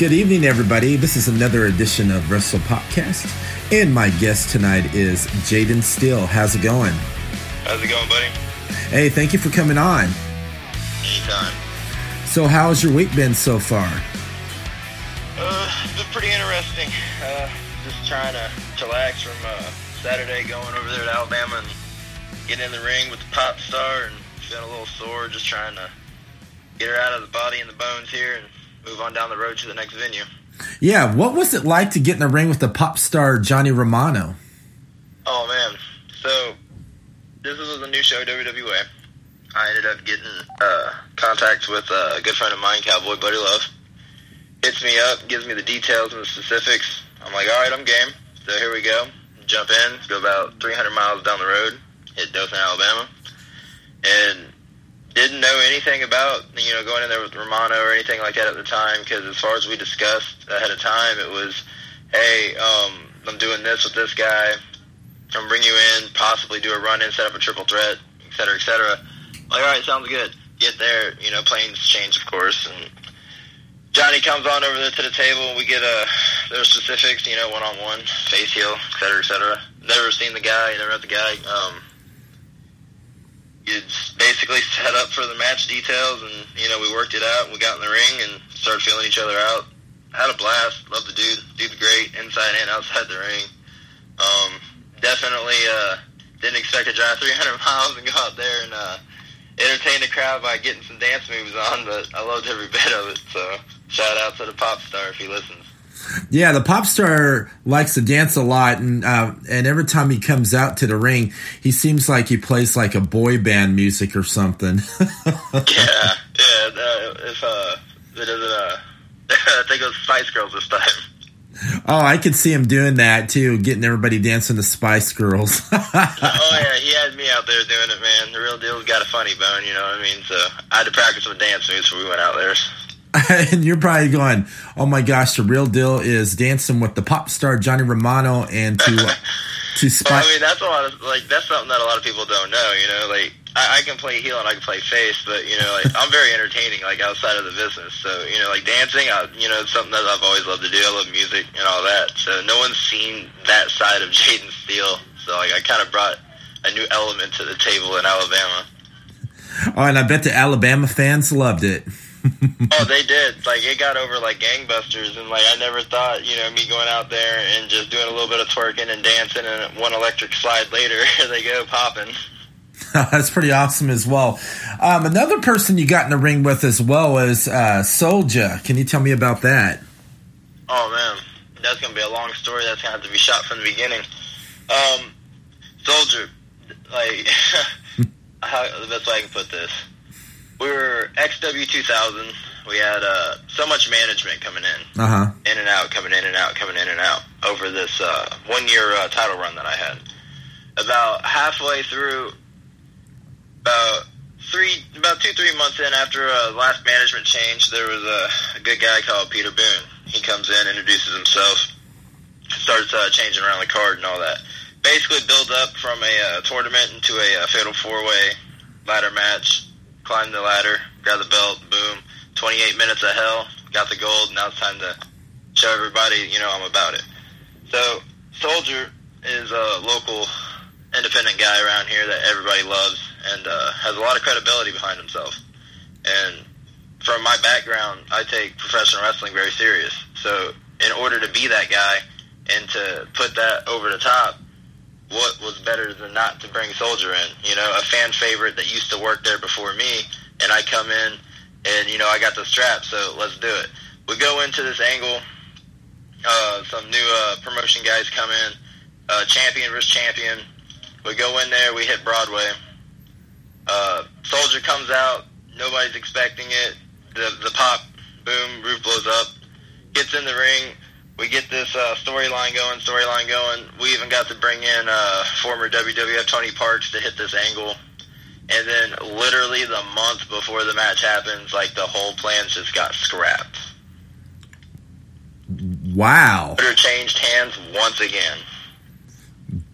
Good evening, everybody. This is another edition of Wrestle Podcast, and my guest tonight is Jaden Steele. How's it going? How's it going, buddy? Hey, thank you for coming on. Anytime. So, how's your week been so far? Uh, it's been pretty interesting. Uh, just trying to chillax from uh, Saturday, going over there to Alabama and getting in the ring with the pop star and feeling a little sore. Just trying to get her out of the body and the bones here and move on down the road to the next venue. Yeah, what was it like to get in the ring with the pop star Johnny Romano? Oh man, so this was a new show, WWA. I ended up getting uh, contact with a good friend of mine, Cowboy Buddy Love. Hits me up, gives me the details and the specifics. I'm like, all right, I'm game. So here we go. Jump in, go about 300 miles down the road, hit Dothan, Alabama, and didn't know anything about you know going in there with Romano or anything like that at the time because as far as we discussed ahead of time, it was, hey, um, I'm doing this with this guy. I'm bring you in, possibly do a run in, set up a triple threat, et cetera, et cetera. Like, all right, sounds good. Get there, you know, planes change, of course, and Johnny comes on over there to the table, we get uh, their specifics, you know, one on one, face heel, et cetera, et cetera. Never seen the guy, never met the guy. Um, it's basically set up for the match details, and you know, we worked it out. And we got in the ring and started feeling each other out. Had a blast. Love the dude. Dude's great, inside and outside the ring. Um, definitely uh, didn't expect to drive 300 miles and go out there and uh, entertain the crowd by getting some dance moves on, but I loved every bit of it. So shout out to the pop star if he listens. Yeah, the pop star likes to dance a lot, and uh, and every time he comes out to the ring, he seems like he plays like a boy band music or something. yeah, yeah. Uh, if uh, it is uh, I think it was Spice Girls this time. Oh, I could see him doing that too, getting everybody dancing to Spice Girls. oh yeah, he had me out there doing it, man. The real deal's got a funny bone, you know what I mean? So I had to practice some dance moves before we went out there. and you're probably going, "Oh my gosh, the real deal is dancing with the pop star Johnny Romano and to to Spice." well, I mean, that's a lot of like that's something that a lot of people don't know. You know, like I, I can play heel and I can play face, but you know, like I'm very entertaining, like outside of the business. So you know, like dancing, I, you know, it's something that I've always loved to do. I love music and all that. So no one's seen that side of Jaden Steele. So like I kind of brought a new element to the table in Alabama. Oh, and I bet the Alabama fans loved it. oh, they did. Like it got over like gangbusters, and like I never thought, you know, me going out there and just doing a little bit of twerking and dancing, and one electric slide later, they go popping. That's pretty awesome as well. Um, another person you got in the ring with as well is uh, Soldier. Can you tell me about that? Oh man, that's gonna be a long story. That's gonna have to be shot from the beginning. Um, Soldier, like how the best way I can put this we were XW 2000. We had uh, so much management coming in, uh-huh. in and out, coming in and out, coming in and out over this uh, one year uh, title run that I had. About halfway through, about three, about two, three months in after uh, last management change, there was a, a good guy called Peter Boone. He comes in, introduces himself, starts uh, changing around the card and all that. Basically, builds up from a uh, tournament into a, a fatal four way ladder match climbed the ladder, grabbed the belt, boom. 28 minutes of hell, got the gold. Now it's time to show everybody, you know, I'm about it. So, Soldier is a local independent guy around here that everybody loves and uh, has a lot of credibility behind himself. And from my background, I take professional wrestling very serious. So, in order to be that guy and to put that over the top, what was better than not to bring Soldier in? You know, a fan favorite that used to work there before me, and I come in, and you know, I got the strap, so let's do it. We go into this angle. Uh, some new uh, promotion guys come in. Uh, champion versus champion. We go in there. We hit Broadway. Uh, Soldier comes out. Nobody's expecting it. The the pop, boom, roof blows up. Gets in the ring we get this uh, storyline going, storyline going. We even got to bring in uh, former WWF Tony Parks to hit this angle. And then literally the month before the match happens, like the whole plan just got scrapped. Wow. Twitter changed hands once again.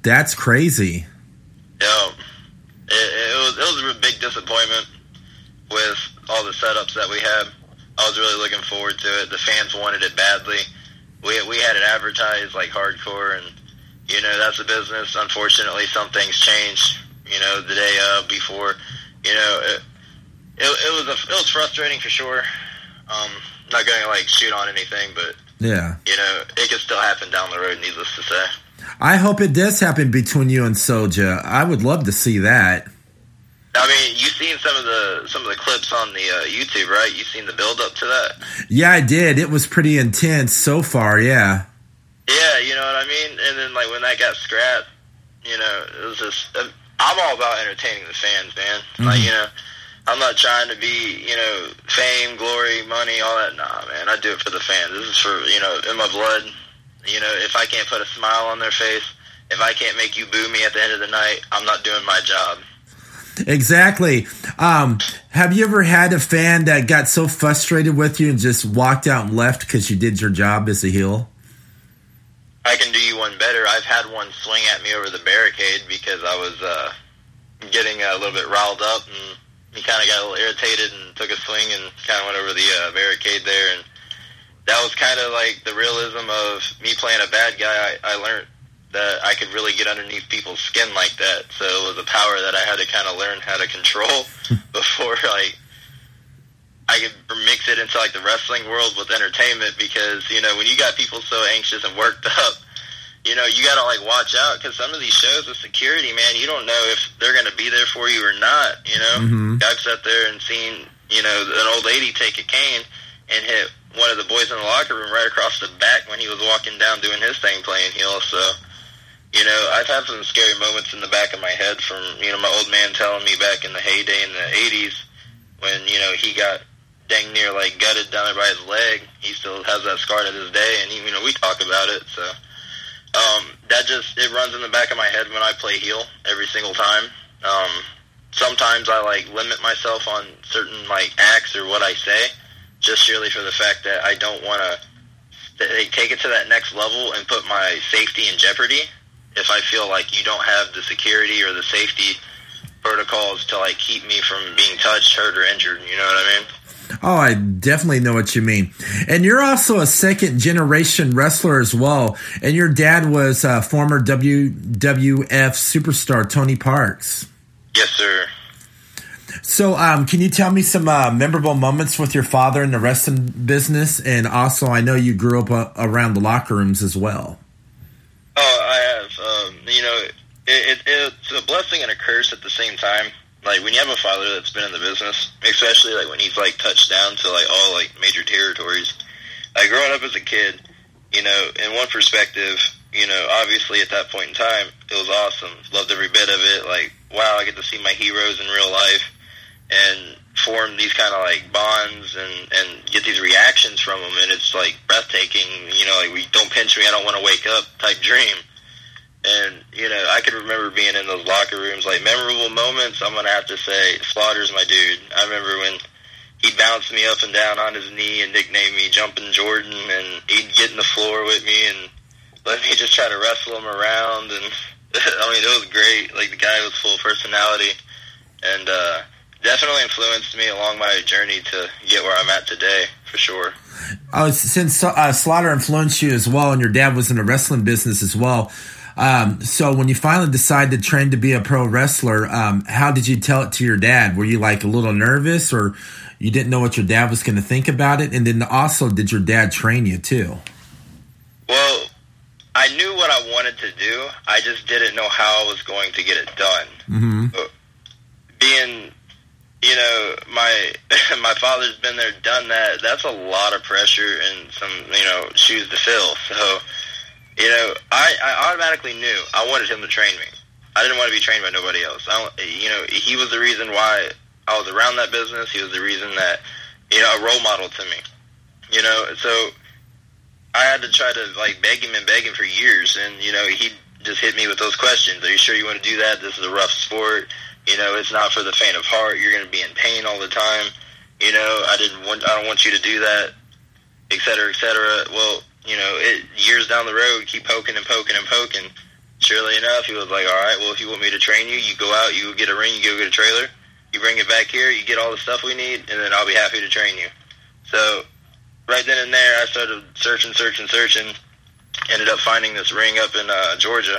That's crazy. Yeah. It, it, was, it was a big disappointment with all the setups that we had. I was really looking forward to it. The fans wanted it badly. We we had it advertised like hardcore, and you know that's a business. Unfortunately, some things changed. You know, the day uh, before, you know, it, it, it was a, it was frustrating for sure. Um, not going to like shoot on anything, but yeah, you know, it could still happen down the road. Needless to say. I hope it does happen between you and Soldier. I would love to see that. I mean, you've seen some of the some of the clips on the uh, YouTube, right? You've seen the build up to that. Yeah, I did. It was pretty intense so far. Yeah. Yeah, you know what I mean. And then like when that got scrapped, you know, it was just. Uh, I'm all about entertaining the fans, man. Mm-hmm. Like you know, I'm not trying to be, you know, fame, glory, money, all that. Nah, man. I do it for the fans. This is for you know, in my blood. You know, if I can't put a smile on their face, if I can't make you boo me at the end of the night, I'm not doing my job. Exactly. Um, have you ever had a fan that got so frustrated with you and just walked out and left because you did your job as a heel? I can do you one better. I've had one swing at me over the barricade because I was uh, getting a little bit riled up, and he kind of got a little irritated and took a swing and kind of went over the uh, barricade there. And that was kind of like the realism of me playing a bad guy. I, I learned that I could really get underneath people's skin like that. So it was a power that I had to kind of learn how to control before like I could mix it into like the wrestling world with entertainment because you know when you got people so anxious and worked up, you know you gotta like watch out because some of these shows with security, man, you don't know if they're gonna be there for you or not. You know, mm-hmm. I've sat there and seen you know an old lady take a cane and hit one of the boys in the locker room right across the back when he was walking down doing his thing playing heel. So you know, I've had some scary moments in the back of my head from, you know, my old man telling me back in the heyday in the 80s when, you know, he got dang near like gutted down there by his leg. He still has that scar to this day, and, he, you know, we talk about it. So um, that just, it runs in the back of my head when I play heel every single time. Um, sometimes I like limit myself on certain like acts or what I say just surely for the fact that I don't want to take it to that next level and put my safety in jeopardy if I feel like you don't have the security or the safety protocols to like keep me from being touched, hurt, or injured. You know what I mean? Oh, I definitely know what you mean. And you're also a second generation wrestler as well. And your dad was uh, former WWF superstar Tony Parks. Yes, sir. So, um, can you tell me some uh, memorable moments with your father in the wrestling business? And also, I know you grew up uh, around the locker rooms as well. Oh, I have. Um, you know, it, it, it's a blessing and a curse at the same time. Like when you have a father that's been in the business, especially like when he's like touched down to like all like major territories. Like growing up as a kid, you know, in one perspective, you know, obviously at that point in time, it was awesome. Loved every bit of it. Like, wow, I get to see my heroes in real life and form these kind of like bonds and and get these reactions from them, and it's like breathtaking. You know, like we don't pinch me, I don't want to wake up type dream. And you know, I could remember being in those locker rooms, like memorable moments. I'm gonna have to say, Slaughter's my dude. I remember when he bounced me up and down on his knee and nicknamed me Jumping Jordan, and he'd get in the floor with me and let me just try to wrestle him around. And I mean, it was great. Like the guy was full of personality, and uh, definitely influenced me along my journey to get where I'm at today, for sure. Oh, since uh, Slaughter influenced you as well, and your dad was in the wrestling business as well. Um, so when you finally decided to train to be a pro wrestler, um, how did you tell it to your dad? Were you like a little nervous, or you didn't know what your dad was going to think about it? And then also, did your dad train you too? Well, I knew what I wanted to do. I just didn't know how I was going to get it done. Mm-hmm. Being you know, my my father's been there, done that. That's a lot of pressure and some, you know, shoes to fill. So, you know, I, I automatically knew I wanted him to train me. I didn't want to be trained by nobody else. I, you know, he was the reason why I was around that business. He was the reason that, you know, a role model to me. You know, so I had to try to like beg him and beg him for years, and you know, he just hit me with those questions. Are you sure you want to do that? This is a rough sport you know, it's not for the faint of heart. You're going to be in pain all the time. You know, I didn't want, I don't want you to do that, et cetera, et cetera. Well, you know, it years down the road, keep poking and poking and poking. Surely enough, he was like, all right, well, if you want me to train you, you go out, you get a ring, you go get a trailer, you bring it back here, you get all the stuff we need, and then I'll be happy to train you. So right then and there, I started searching, searching, searching. Ended up finding this ring up in uh, Georgia.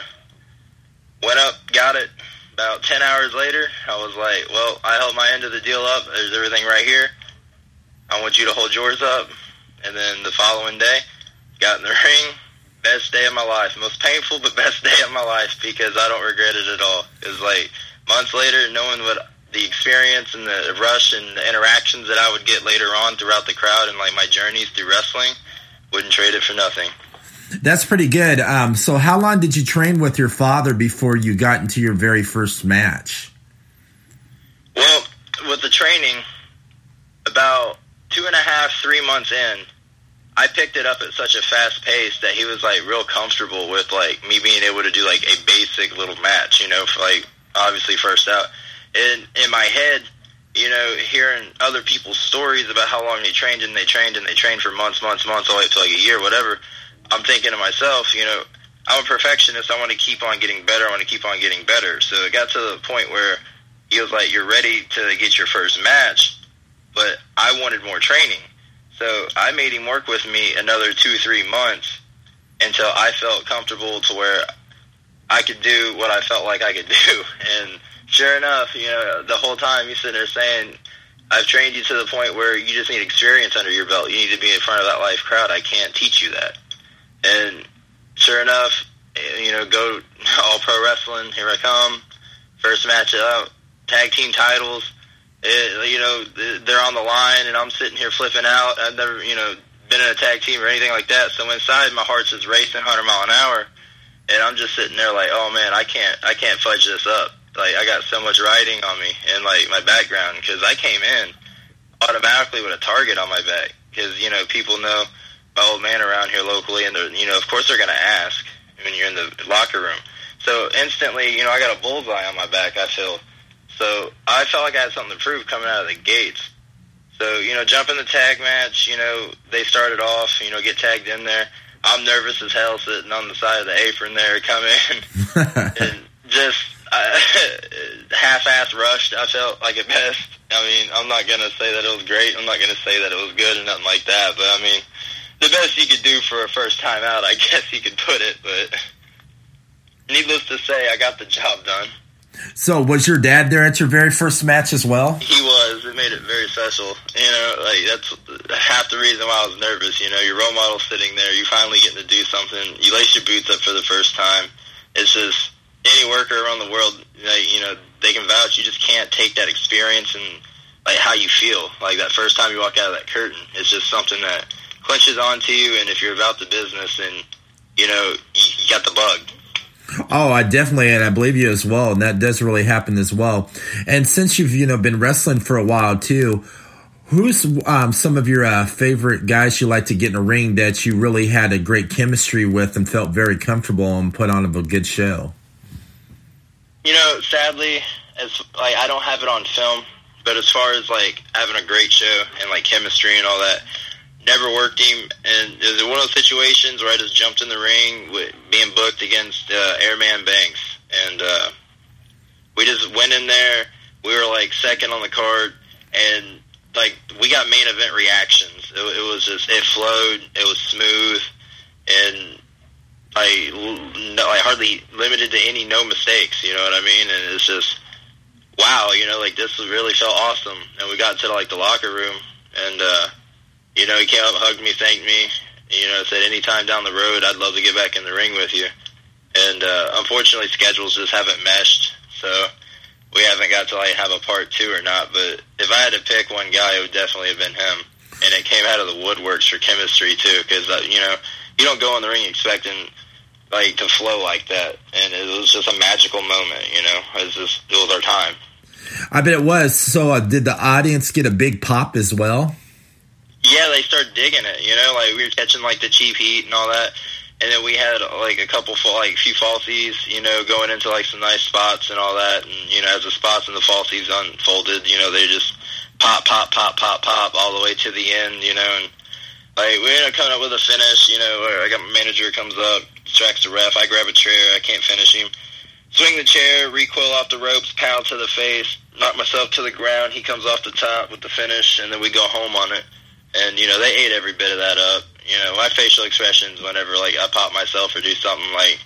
Went up, got it. About ten hours later, I was like, "Well, I held my end of the deal up. There's everything right here. I want you to hold yours up." And then the following day, got in the ring. Best day of my life. Most painful, but best day of my life because I don't regret it at all. It was like months later, knowing what the experience and the rush and the interactions that I would get later on throughout the crowd and like my journeys through wrestling, wouldn't trade it for nothing. That's pretty good. Um, so, how long did you train with your father before you got into your very first match? Well, with the training, about two and a half, three months in, I picked it up at such a fast pace that he was like real comfortable with like me being able to do like a basic little match, you know, for, like obviously first out. And in my head, you know, hearing other people's stories about how long they trained and they trained and they trained for months, months, months, all the way to like a year, whatever. I'm thinking to myself, you know, I'm a perfectionist. I want to keep on getting better. I want to keep on getting better. So it got to the point where he was like, "You're ready to get your first match," but I wanted more training. So I made him work with me another two, three months until I felt comfortable to where I could do what I felt like I could do. And sure enough, you know, the whole time he's sitting there saying, I've trained you to the point where you just need experience under your belt. You need to be in front of that live crowd. I can't teach you that. And sure enough, you know, go all pro wrestling. Here I come. First match up, tag team titles. It, you know, they're on the line, and I'm sitting here flipping out. I've never, you know, been in a tag team or anything like that. So inside, my heart's just racing 100 mile an hour, and I'm just sitting there like, oh man, I can't, I can't fudge this up. Like I got so much writing on me and like my background because I came in automatically with a target on my back because you know people know old man around here locally, and they're, you know, of course they're going to ask when you're in the locker room. So instantly, you know, I got a bullseye on my back. I feel so I felt like I had something to prove coming out of the gates. So you know, jump in the tag match. You know, they started off. You know, get tagged in there. I'm nervous as hell sitting on the side of the apron there, come in and just uh, half-ass rushed. I felt like at best. I mean, I'm not gonna say that it was great. I'm not gonna say that it was good or nothing like that. But I mean, the best you could do for a first time out, I guess you could put it. But needless to say, I got the job done. So, was your dad there at your very first match as well? He was. It made it very special. You know, like that's half the reason why I was nervous. You know, your role model sitting there, you finally getting to do something. You lace your boots up for the first time. It's just any worker around the world, like, you know, they can vouch. You just can't take that experience and like how you feel. Like that first time you walk out of that curtain, it's just something that clinches onto you. And if you're about the business, and you know, you, you got the bug. Oh, I definitely, and I believe you as well, and that does really happen as well. And since you've you know been wrestling for a while too, who's um, some of your uh, favorite guys you like to get in a ring that you really had a great chemistry with and felt very comfortable and put on a good show? You know, sadly, as like I don't have it on film, but as far as like having a great show and like chemistry and all that, never worked him, and it was one of those situations where I just jumped in the ring with being booked against uh, Airman Banks, and uh, we just went in there. We were like second on the card, and like we got main event reactions. It, it was just it flowed. It was smooth, and I no, I hardly limited to any no mistakes. You know what I mean? And it's just wow. You know, like this really felt awesome. And we got to like the locker room, and uh, you know, he came up, hugged me, thanked me. You know, said anytime down the road, I'd love to get back in the ring with you. And uh, unfortunately, schedules just haven't meshed, so we haven't got to like have a part two or not. But if I had to pick one guy, it would definitely have been him. And it came out of the woodworks for chemistry too, because uh, you know you don't go in the ring expecting like to flow like that, and it was just a magical moment. You know, it was just it was our time. I bet it was. So, uh, did the audience get a big pop as well? Yeah, they started digging it. You know, like we were catching like the cheap heat and all that, and then we had like a couple like few falsies. You know, going into like some nice spots and all that, and you know, as the spots and the falsies unfolded, you know, they just pop, pop, pop, pop, pop all the way to the end. You know, and like we ended up coming up with a finish. You know, where I got my manager comes up, distracts the ref. I grab a chair, I can't finish him. Swing the chair, recoil off the ropes, pound to the face, knock myself to the ground. He comes off the top with the finish, and then we go home on it and you know they ate every bit of that up. You know, my facial expressions whenever like I pop myself or do something like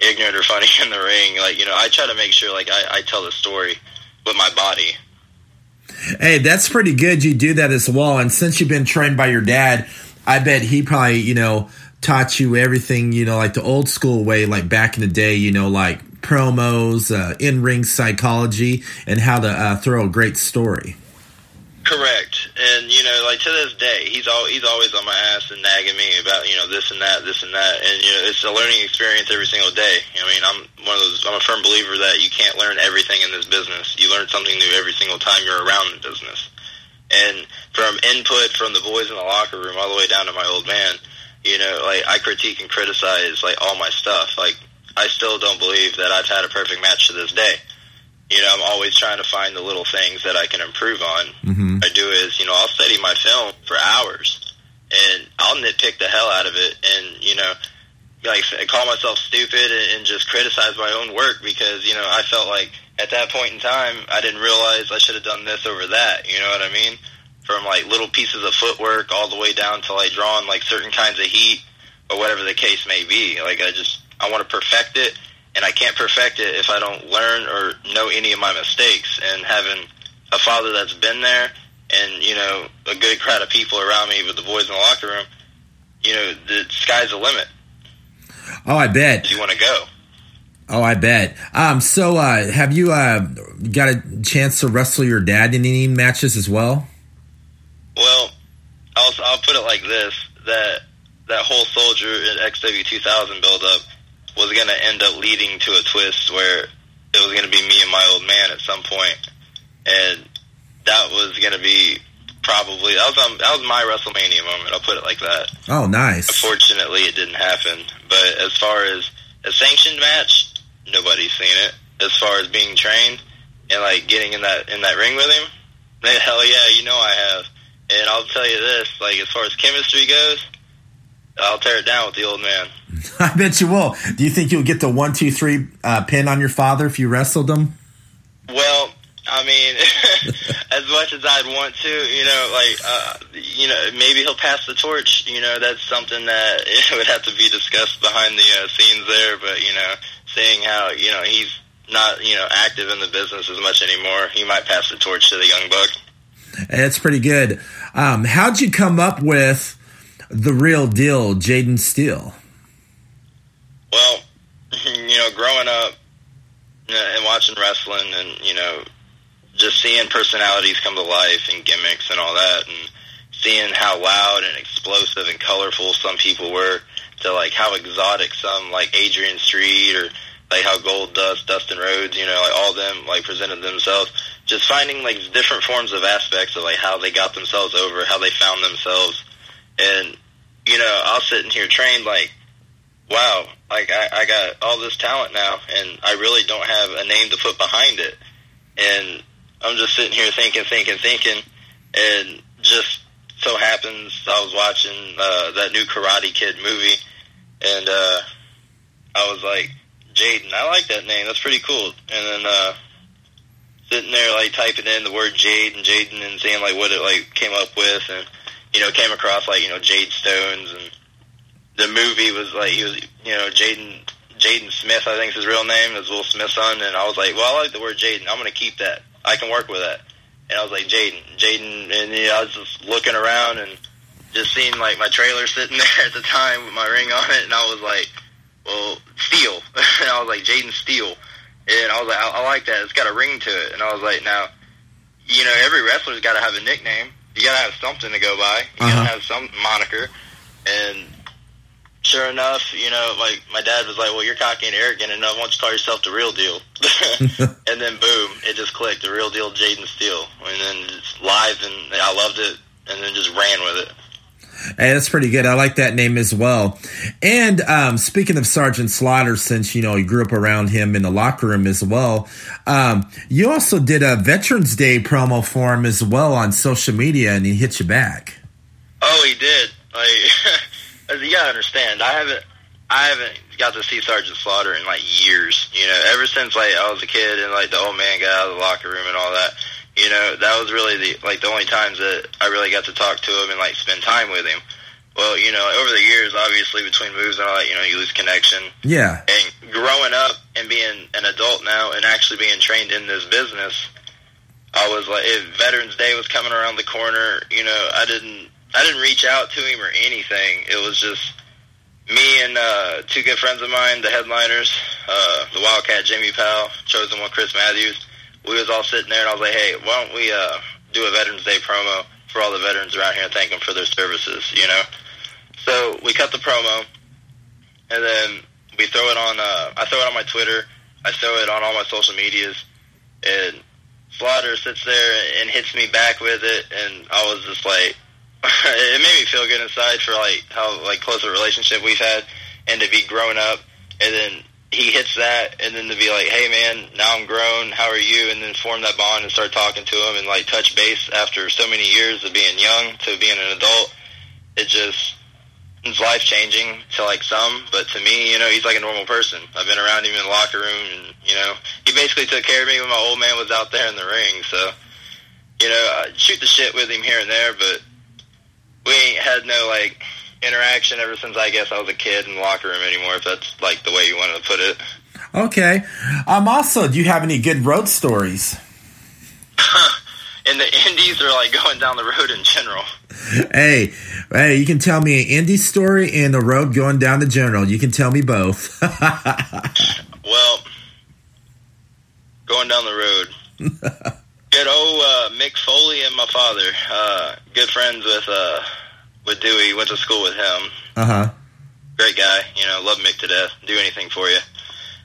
ignorant or funny in the ring, like you know, I try to make sure like I, I tell the story with my body. Hey, that's pretty good. You do that as well, and since you've been trained by your dad, I bet he probably you know taught you everything you know like the old school way, like back in the day. You know, like promos, uh, in ring psychology, and how to uh, throw a great story. Correct, and you know, like to this day, he's all he's always on my ass and nagging me about you know this and that, this and that, and you know, it's a learning experience every single day. I mean, I'm one of those. I'm a firm believer that you can't learn everything in this business. You learn something new every single time you're around the business, and from input from the boys in the locker room all the way down to my old man, you know, like I critique and criticize like all my stuff. Like I still don't believe that I've had a perfect match to this day you know, I'm always trying to find the little things that I can improve on. Mm-hmm. I do is, you know, I'll study my film for hours and I'll nitpick the hell out of it and, you know, like call myself stupid and just criticize my own work because, you know, I felt like at that point in time, I didn't realize I should have done this over that. You know what I mean? From like little pieces of footwork all the way down to like drawing like certain kinds of heat or whatever the case may be. Like I just, I want to perfect it and I can't perfect it if I don't learn or know any of my mistakes. And having a father that's been there, and you know, a good crowd of people around me with the boys in the locker room, you know, the sky's the limit. Oh, I bet. You want to go? Oh, I bet. Um, so, uh, have you uh, got a chance to wrestle your dad in any matches as well? Well, I'll, I'll put it like this: that that whole soldier at XW 2000 build up was going to end up leading to a twist where it was going to be me and my old man at some point, and that was going to be probably that was um, that was my WrestleMania moment. I'll put it like that. Oh, nice. Unfortunately, it didn't happen. But as far as a sanctioned match, nobody's seen it. As far as being trained and like getting in that in that ring with him, hell yeah, you know I have. And I'll tell you this, like as far as chemistry goes, I'll tear it down with the old man. I bet you will. Do you think you'll get the one, two, three uh, pin on your father if you wrestled him? Well, I mean, as much as I'd want to, you know, like, uh, you know, maybe he'll pass the torch. You know, that's something that it would have to be discussed behind the uh, scenes there. But you know, seeing how you know he's not you know active in the business as much anymore, he might pass the torch to the young buck. That's pretty good. Um, how'd you come up with the real deal, Jaden Steele? Well, you know, growing up and watching wrestling and, you know, just seeing personalities come to life and gimmicks and all that and seeing how loud and explosive and colorful some people were to like how exotic some like Adrian Street or like how Goldust, Dustin Rhodes, you know, like all them like presented themselves. Just finding like different forms of aspects of like how they got themselves over, how they found themselves. And, you know, I'll sit in here trained like wow, like I, I got all this talent now, and I really don't have a name to put behind it. And I'm just sitting here thinking, thinking, thinking, and just so happens I was watching uh, that new Karate Kid movie, and uh, I was like, Jaden, I like that name. That's pretty cool. And then uh, sitting there like typing in the word Jade and Jaden and seeing like what it like came up with, and you know came across like you know Jade Stones and the movie was like he was you know Jaden Jaden Smith I think is his real name is Will Smith's son and I was like well I like the word Jaden. I'm gonna keep that. I can work with that. And I was like Jaden Jaden and you know, I was just looking around and just seeing like my trailer sitting there at the time with my ring on it and I was like well Steel. And I was like Jaden Steel. And I was like I, I like that. It's got a ring to it. And I was like now you know every wrestler's got to have a nickname you got to have something to go by you uh-huh. got to have some moniker and sure enough, you know, like my dad was like, "Well, you're cocky and arrogant enough. Why don't you call yourself the real deal?" and then boom, it just clicked. The real deal, Jaden Steele, and then just live, and I loved it, and then just ran with it. Hey, that's pretty good. I like that name as well. And um, speaking of Sergeant Slaughter, since you know you grew up around him in the locker room as well, um, you also did a Veterans Day promo for him as well on social media, and he hit you back. Oh, he did. Like you gotta understand, I haven't, I haven't got to see Sergeant Slaughter in like years. You know, ever since like I was a kid and like the old man got out of the locker room and all that. You know, that was really the like the only times that I really got to talk to him and like spend time with him. Well, you know, over the years, obviously between moves and all that, you know, you lose connection. Yeah. And growing up and being an adult now and actually being trained in this business, I was like, if Veterans Day was coming around the corner, you know, I didn't, I didn't reach out to him or anything. It was just me and uh, two good friends of mine, the headliners, uh, the Wildcat Jamie Powell, chosen one Chris Matthews. We was all sitting there, and I was like, hey, why don't we uh, do a Veterans Day promo for all the veterans around here and thank them for their services, you know? So we cut the promo, and then we throw it on. Uh, I throw it on my Twitter. I throw it on all my social medias, and Slaughter sits there and hits me back with it, and I was just like, it made me feel good inside for like how like close a relationship we've had, and to be grown up, and then he hits that, and then to be like, hey man, now I'm grown. How are you? And then form that bond and start talking to him and like touch base after so many years of being young to being an adult. It just it's life changing to like some, but to me, you know, he's like a normal person. I've been around him in the locker room, and you know, he basically took care of me when my old man was out there in the ring. So, you know, I shoot the shit with him here and there, but we ain't had no like interaction ever since I guess I was a kid in the locker room anymore. If that's like the way you wanted to put it. Okay. Um. Also, do you have any good road stories? in the indies or like going down the road in general? Hey, hey, you can tell me an indie story and a road going down the general. You can tell me both. well, going down the road. good old uh, Mick Foley and my father, uh, good friends with uh, with Dewey. Went to school with him. Uh huh. Great guy. You know, love Mick to death. Do anything for you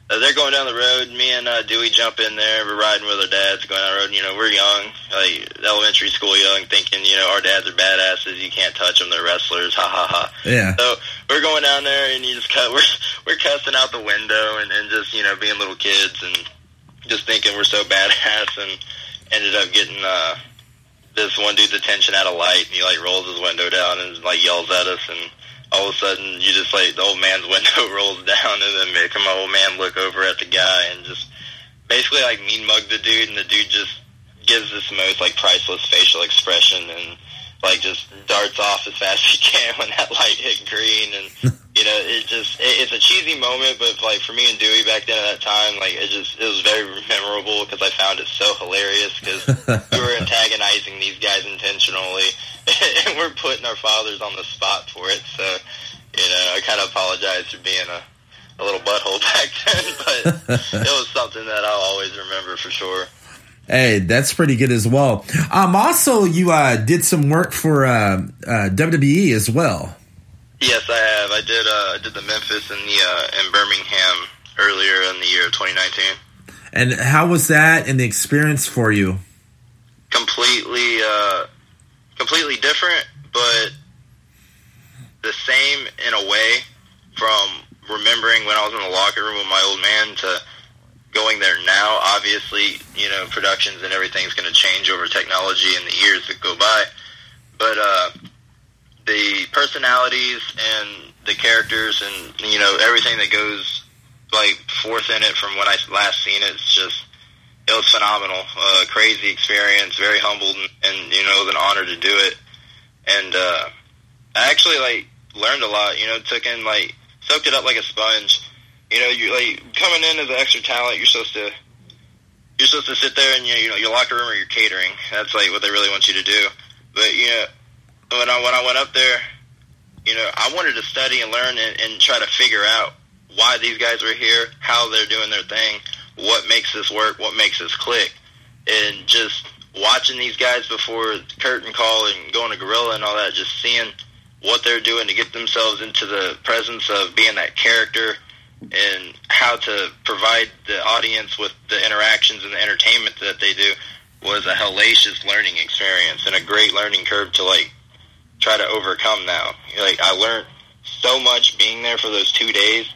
uh, they're going down the road. Me and uh, Dewey jump in there. We're riding with our dads going down the road. You know, we're young, like elementary school young, thinking, you know, our dads are badasses. You can't touch them. They're wrestlers. Ha ha ha. Yeah. So we're going down there, and you just cut. We're we're cussing out the window and, and just you know being little kids and just thinking we're so badass, and ended up getting uh, this one dude's attention at a light, and he like rolls his window down and like yells at us and all of a sudden you just like the old man's window rolls down and then make my old man look over at the guy and just basically like mean mug the dude and the dude just gives this most like priceless facial expression and like just darts off as fast as he can when that light hit green and you know it just it, it's a cheesy moment but like for me and Dewey back then at that time like it just it was very memorable because I found it so hilarious because we were antagonizing these guys intentionally and we're putting our fathers on the spot for it. So, you know, I kind of apologize for being a, a little butthole back then, but it was something that I'll always remember for sure. Hey, that's pretty good as well. Um, also, you uh, did some work for uh, uh, WWE as well. Yes, I have. I did. Uh, I did the Memphis and the uh, in Birmingham earlier in the year of 2019. And how was that and the experience for you? Completely uh, completely different, but the same in a way from remembering when I was in the locker room with my old man to going there now. Obviously, you know, productions and everything's going to change over technology in the years that go by. But uh, the personalities and the characters and, you know, everything that goes, like, forth in it from when I last seen it, it's just it was phenomenal. Uh, crazy experience, very humbled, and, and you know, it was an honor to do it. And uh, I actually like learned a lot. You know, took in like soaked it up like a sponge. You know, you like coming in as an extra talent. You're supposed to you're supposed to sit there and you know, you know your locker room or your catering. That's like what they really want you to do. But you know, when I when I went up there, you know, I wanted to study and learn and, and try to figure out why these guys were here, how they're doing their thing what makes this work, what makes this click, and just watching these guys before curtain call and going to gorilla and all that, just seeing what they're doing to get themselves into the presence of being that character and how to provide the audience with the interactions and the entertainment that they do was a hellacious learning experience and a great learning curve to like try to overcome now. Like I learned so much being there for those two days.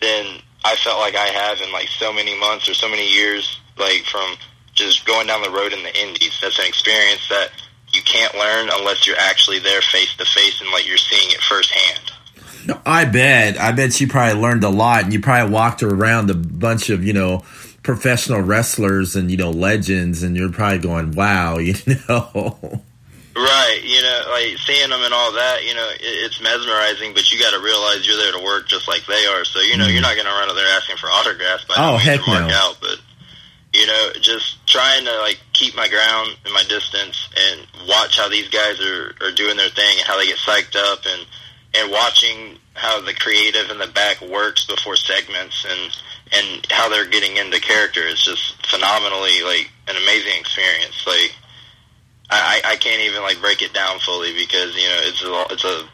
Then I felt like I have in like so many months or so many years, like from just going down the road in the indies. That's an experience that you can't learn unless you're actually there face to face and like you're seeing it firsthand. I bet. I bet you probably learned a lot, and you probably walked around a bunch of you know professional wrestlers and you know legends, and you're probably going, "Wow," you know. Right, you know, like seeing them and all that, you know, it, it's mesmerizing. But you got to realize you're there to work just like they are. So you know, mm. you're not going to run out there asking for autographs. By oh heck no! Out, but you know, just trying to like keep my ground and my distance and watch how these guys are are doing their thing and how they get psyched up and and watching how the creative in the back works before segments and and how they're getting into character is just phenomenally like an amazing experience. Like I, I can't even like break it down fully because you know it's a it's a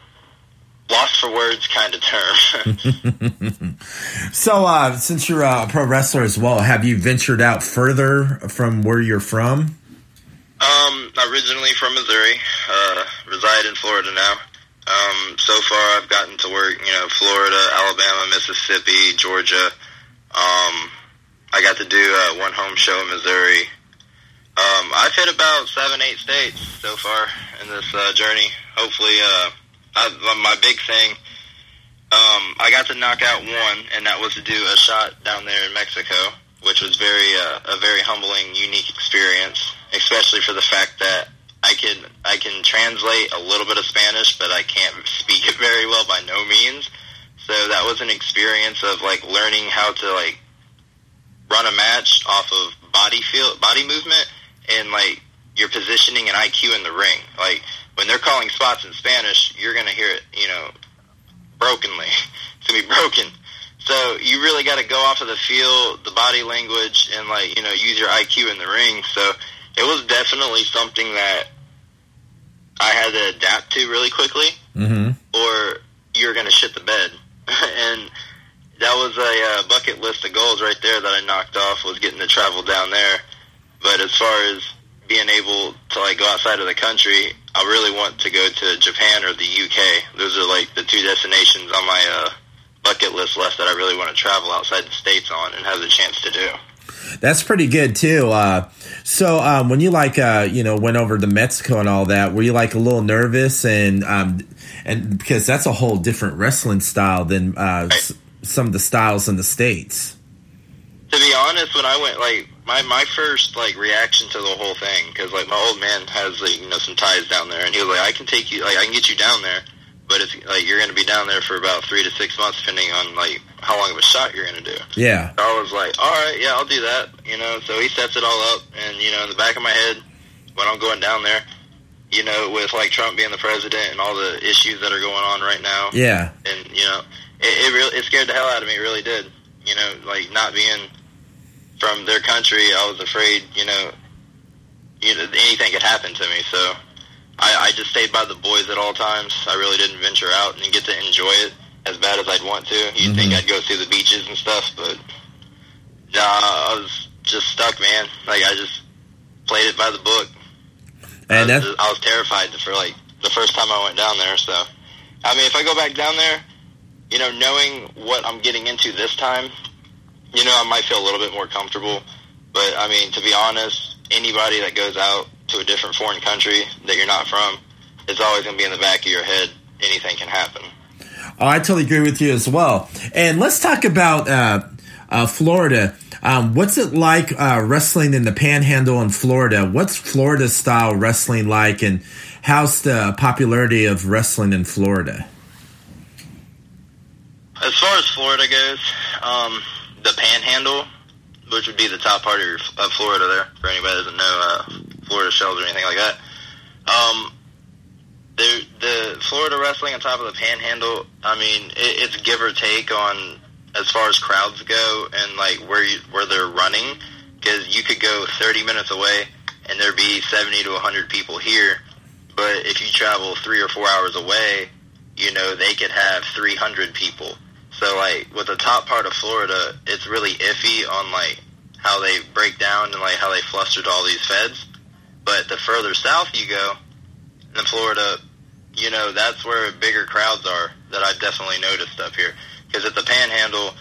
lost for words kind of term. so, uh, since you're a pro wrestler as well, have you ventured out further from where you're from? Um, originally from Missouri, uh, reside in Florida now. Um, so far, I've gotten to work, you know, Florida, Alabama, Mississippi, Georgia. Um, I got to do uh, one home show in Missouri, um, I've hit about seven, eight states so far in this uh, journey. Hopefully, uh, I, my big thing, um, I got to knock out one, and that was to do a shot down there in Mexico, which was very uh, a very humbling, unique experience, especially for the fact that I can I can translate a little bit of Spanish, but I can't speak it very well by no means. So that was an experience of like learning how to like run a match off of body feel body movement and like your positioning and IQ in the ring. Like when they're calling spots in Spanish, you're gonna hear it, you know, brokenly. It's gonna be broken. So you really got to go off of the feel, the body language, and like you know use your IQ in the ring. So it was definitely something that I had to adapt to really quickly, mm-hmm. or you're gonna shit the bed. and that was a uh, bucket list of goals right there that I knocked off was getting to travel down there but as far as being able to like go outside of the country, I really want to go to Japan or the UK. Those are like the two destinations on my uh, bucket list left that I really want to travel outside the states on and have the chance to do. That's pretty good too. Uh, so um, when you like uh, you know went over to Mexico and all that, were you like a little nervous and um, and because that's a whole different wrestling style than uh, s- some of the styles in the states. To be honest, when I went like my my first like reaction to the whole thing because like my old man has like you know some ties down there and he was like I can take you like I can get you down there but it's like you're going to be down there for about three to six months depending on like how long of a shot you're going to do. Yeah. So I was like all right yeah I'll do that you know? So he sets it all up and you know in the back of my head when I'm going down there you know with like Trump being the president and all the issues that are going on right now. Yeah. And you know it, it really it scared the hell out of me it really did. You know like not being from their country, I was afraid, you know, you know, anything could happen to me. So I, I just stayed by the boys at all times. I really didn't venture out and get to enjoy it as bad as I'd want to. You'd mm-hmm. think I'd go see the beaches and stuff, but nah, I was just stuck, man. Like I just played it by the book. And I was, I was terrified for like the first time I went down there. So, I mean, if I go back down there, you know, knowing what I'm getting into this time, you know, I might feel a little bit more comfortable. But I mean, to be honest, anybody that goes out to a different foreign country that you're not from, it's always going to be in the back of your head. Anything can happen. Oh, I totally agree with you as well. And let's talk about uh, uh, Florida. Um, what's it like uh, wrestling in the Panhandle in Florida? What's Florida style wrestling like, and how's the popularity of wrestling in Florida? As far as Florida goes, um, the Panhandle, which would be the top part of, Florida there, for anybody that doesn't know uh, Florida shells or anything like that. Um, the the Florida wrestling on top of the Panhandle, I mean, it, it's give or take on as far as crowds go and like where you, where they're running, because you could go 30 minutes away and there'd be 70 to 100 people here, but if you travel three or four hours away, you know they could have 300 people so like with the top part of Florida, it's really iffy on like how they break down and like how they fluster to all these feds. But the further south you go, in the Florida, you know that's where bigger crowds are that I've definitely noticed up here. Because at the Panhandle,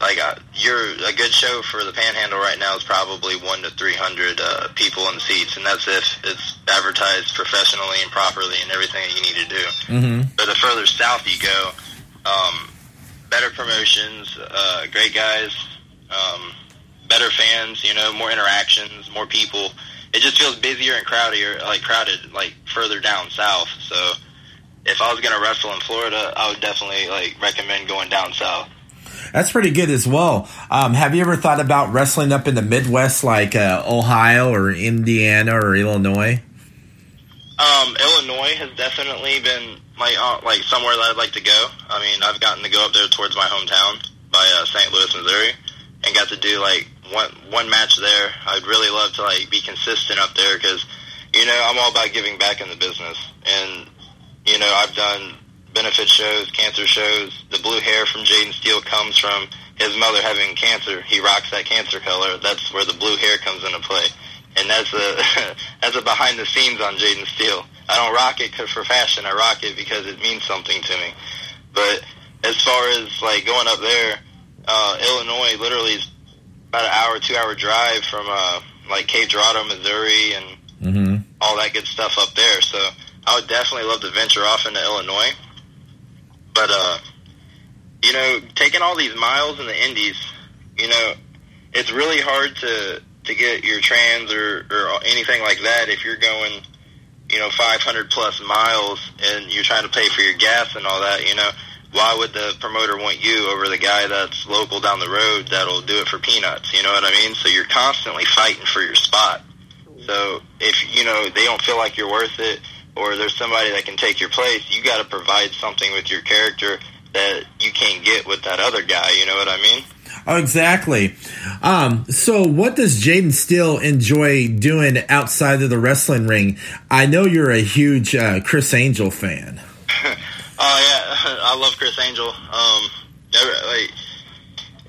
like uh, you're a good show for the Panhandle right now is probably one to three hundred uh, people in seats, and that's if it's advertised professionally and properly and everything that you need to do. Mm-hmm. But the further south you go, um, better promotions, uh, great guys, um, better fans, you know, more interactions, more people. It just feels busier and crowdier, like crowded, like further down south. So if I was gonna wrestle in Florida, I would definitely like recommend going down south. That's pretty good as well. Um, have you ever thought about wrestling up in the Midwest, like uh, Ohio or Indiana or Illinois? Um, Illinois has definitely been my uh, like somewhere that I'd like to go. I mean, I've gotten to go up there towards my hometown by uh, St. Louis, Missouri, and got to do like one one match there. I'd really love to like be consistent up there because you know I'm all about giving back in the business, and you know I've done benefit shows, cancer shows. The blue hair from Jaden Steele comes from his mother having cancer. He rocks that cancer color. That's where the blue hair comes into play, and that's a that's a behind the scenes on Jaden Steele. I don't rock it for fashion. I rock it because it means something to me. But as far as like going up there, uh, Illinois literally is about an hour, two hour drive from uh, like Cape Girardeau, Missouri, and mm-hmm. all that good stuff up there. So I would definitely love to venture off into Illinois. But uh, you know, taking all these miles in the Indies, you know, it's really hard to to get your trans or or anything like that if you're going, you know, 500 plus miles and you're trying to pay for your gas and all that. You know, why would the promoter want you over the guy that's local down the road that'll do it for peanuts? You know what I mean? So you're constantly fighting for your spot. So if you know they don't feel like you're worth it, or there's somebody that can take your place, you got to provide something with your character that you can't get with that other guy. You know what I mean? Oh, exactly. Um, so, what does Jaden Steele enjoy doing outside of the wrestling ring? I know you're a huge uh, Criss Angel fan. oh yeah, I love Criss Angel. Um, like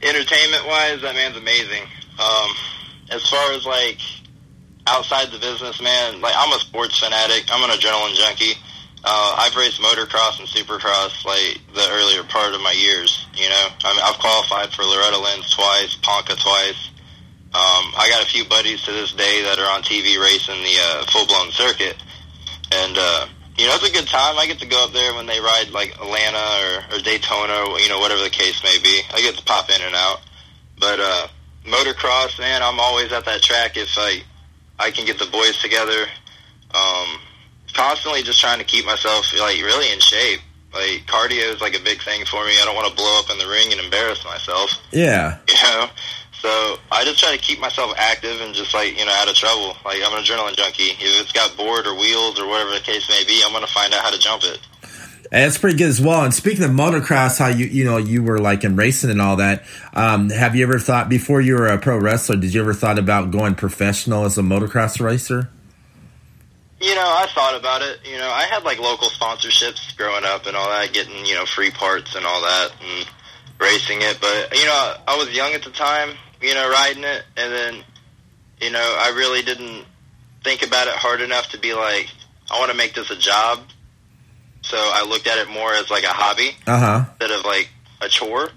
entertainment wise, that man's amazing. Um, as far as like outside the business, man, like I'm a sports fanatic. I'm an adrenaline junkie. Uh, I've raced motocross and supercross like the earlier part of my years. You know, I mean, I've qualified for Loretta Lynn's twice, Ponca twice. Um, I got a few buddies to this day that are on TV racing the uh, full blown circuit, and uh, you know it's a good time. I get to go up there when they ride like Atlanta or, or Daytona, or, you know, whatever the case may be. I get to pop in and out, but uh, motocross, man, I'm always at that track if I I can get the boys together. Um, constantly just trying to keep myself like really in shape. Like cardio is like a big thing for me. I don't want to blow up in the ring and embarrass myself. Yeah. You know. So I just try to keep myself active and just like you know out of trouble. Like I'm an adrenaline junkie. If it's got board or wheels or whatever the case may be, I'm gonna find out how to jump it. That's pretty good as well. And speaking of motocross, how you you know you were like in racing and all that. Um, have you ever thought before you were a pro wrestler? Did you ever thought about going professional as a motocross racer? You know, I thought about it. You know, I had like local sponsorships growing up and all that, getting you know free parts and all that, and racing it. But you know, I was young at the time. You know, riding it, and then you know, I really didn't think about it hard enough to be like, I want to make this a job so I looked at it more as like a hobby uh-huh. instead of like a chore.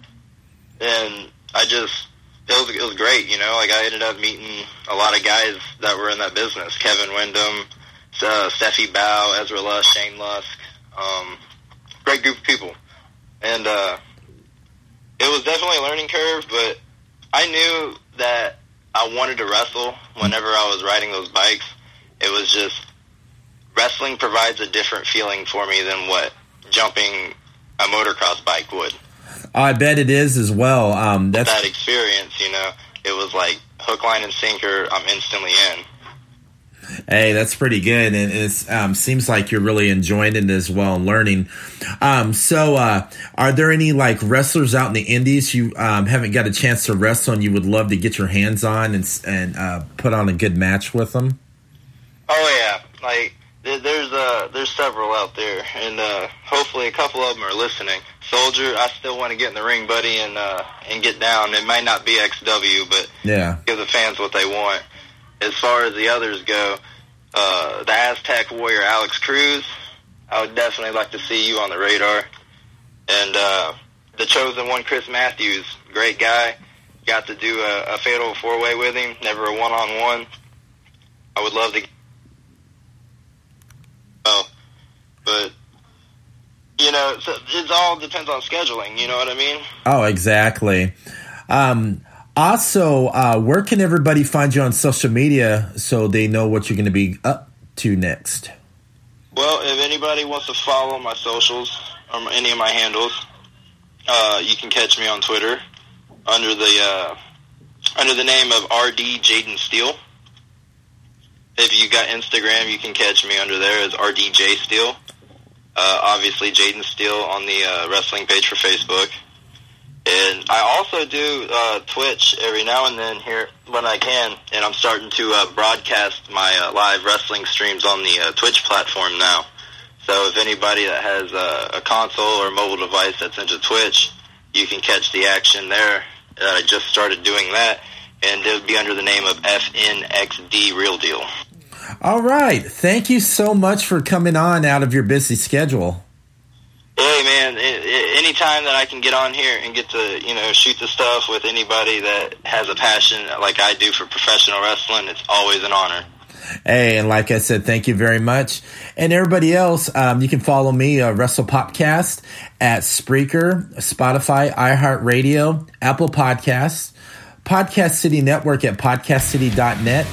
And I just it was it was great, you know. Like I ended up meeting a lot of guys that were in that business: Kevin Windham, uh, Stefy Bau, Ezra Lusk, Shane Lusk. Um, great group of people, and uh, it was definitely a learning curve. But I knew that I wanted to wrestle whenever I was riding those bikes. It was just wrestling provides a different feeling for me than what jumping a motocross bike would. I bet it is as well. Um, that's that experience, you know, it was like hook, line, and sinker. I'm instantly in. Hey, that's pretty good, and it um, seems like you're really enjoying it as well and learning. Um, so, uh, are there any like wrestlers out in the Indies you um, haven't got a chance to wrestle and you would love to get your hands on and and uh, put on a good match with them? Oh yeah, like there's uh there's several out there, and uh, hopefully a couple of them are listening. Soldier, I still want to get in the ring, buddy, and uh, and get down. It might not be XW, but yeah, give the fans what they want. As far as the others go, uh, the Aztec Warrior Alex Cruz, I would definitely like to see you on the radar. And uh, the chosen one, Chris Matthews, great guy. Got to do a, a fatal four way with him, never a one on one. I would love to well. But you know, it all depends on scheduling. You know what I mean? Oh, exactly. Um, Also, uh, where can everybody find you on social media so they know what you're going to be up to next? Well, if anybody wants to follow my socials or any of my handles, uh, you can catch me on Twitter under the uh, under the name of RD Jaden Steele. If you got Instagram, you can catch me under there as RDJ Steele. Uh, obviously, Jaden Steele on the uh, wrestling page for Facebook. And I also do uh, Twitch every now and then here when I can, and I'm starting to uh, broadcast my uh, live wrestling streams on the uh, Twitch platform now. So if anybody that has a, a console or mobile device that's into Twitch, you can catch the action there. Uh, I just started doing that, and it'll be under the name of FNXD Real Deal. All right. Thank you so much for coming on out of your busy schedule. Hey man, anytime that I can get on here and get to you know shoot the stuff with anybody that has a passion like I do for professional wrestling, it's always an honor. Hey, and like I said, thank you very much. And everybody else, um, you can follow me, uh, Wrestle Popcast, at Spreaker, Spotify, iHeartRadio, Apple Podcasts, Podcast City Network at podcastcity.net,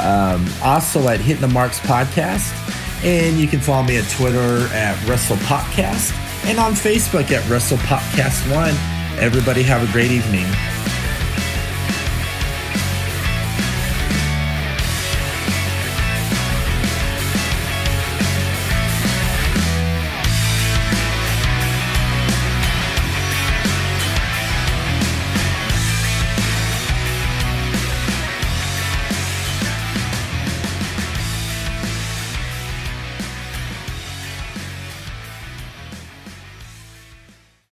um, also at Hitting the Marks Podcast. And you can follow me at Twitter at Wrestle Popcast and on Facebook at Wrestle Popcast One. Everybody have a great evening.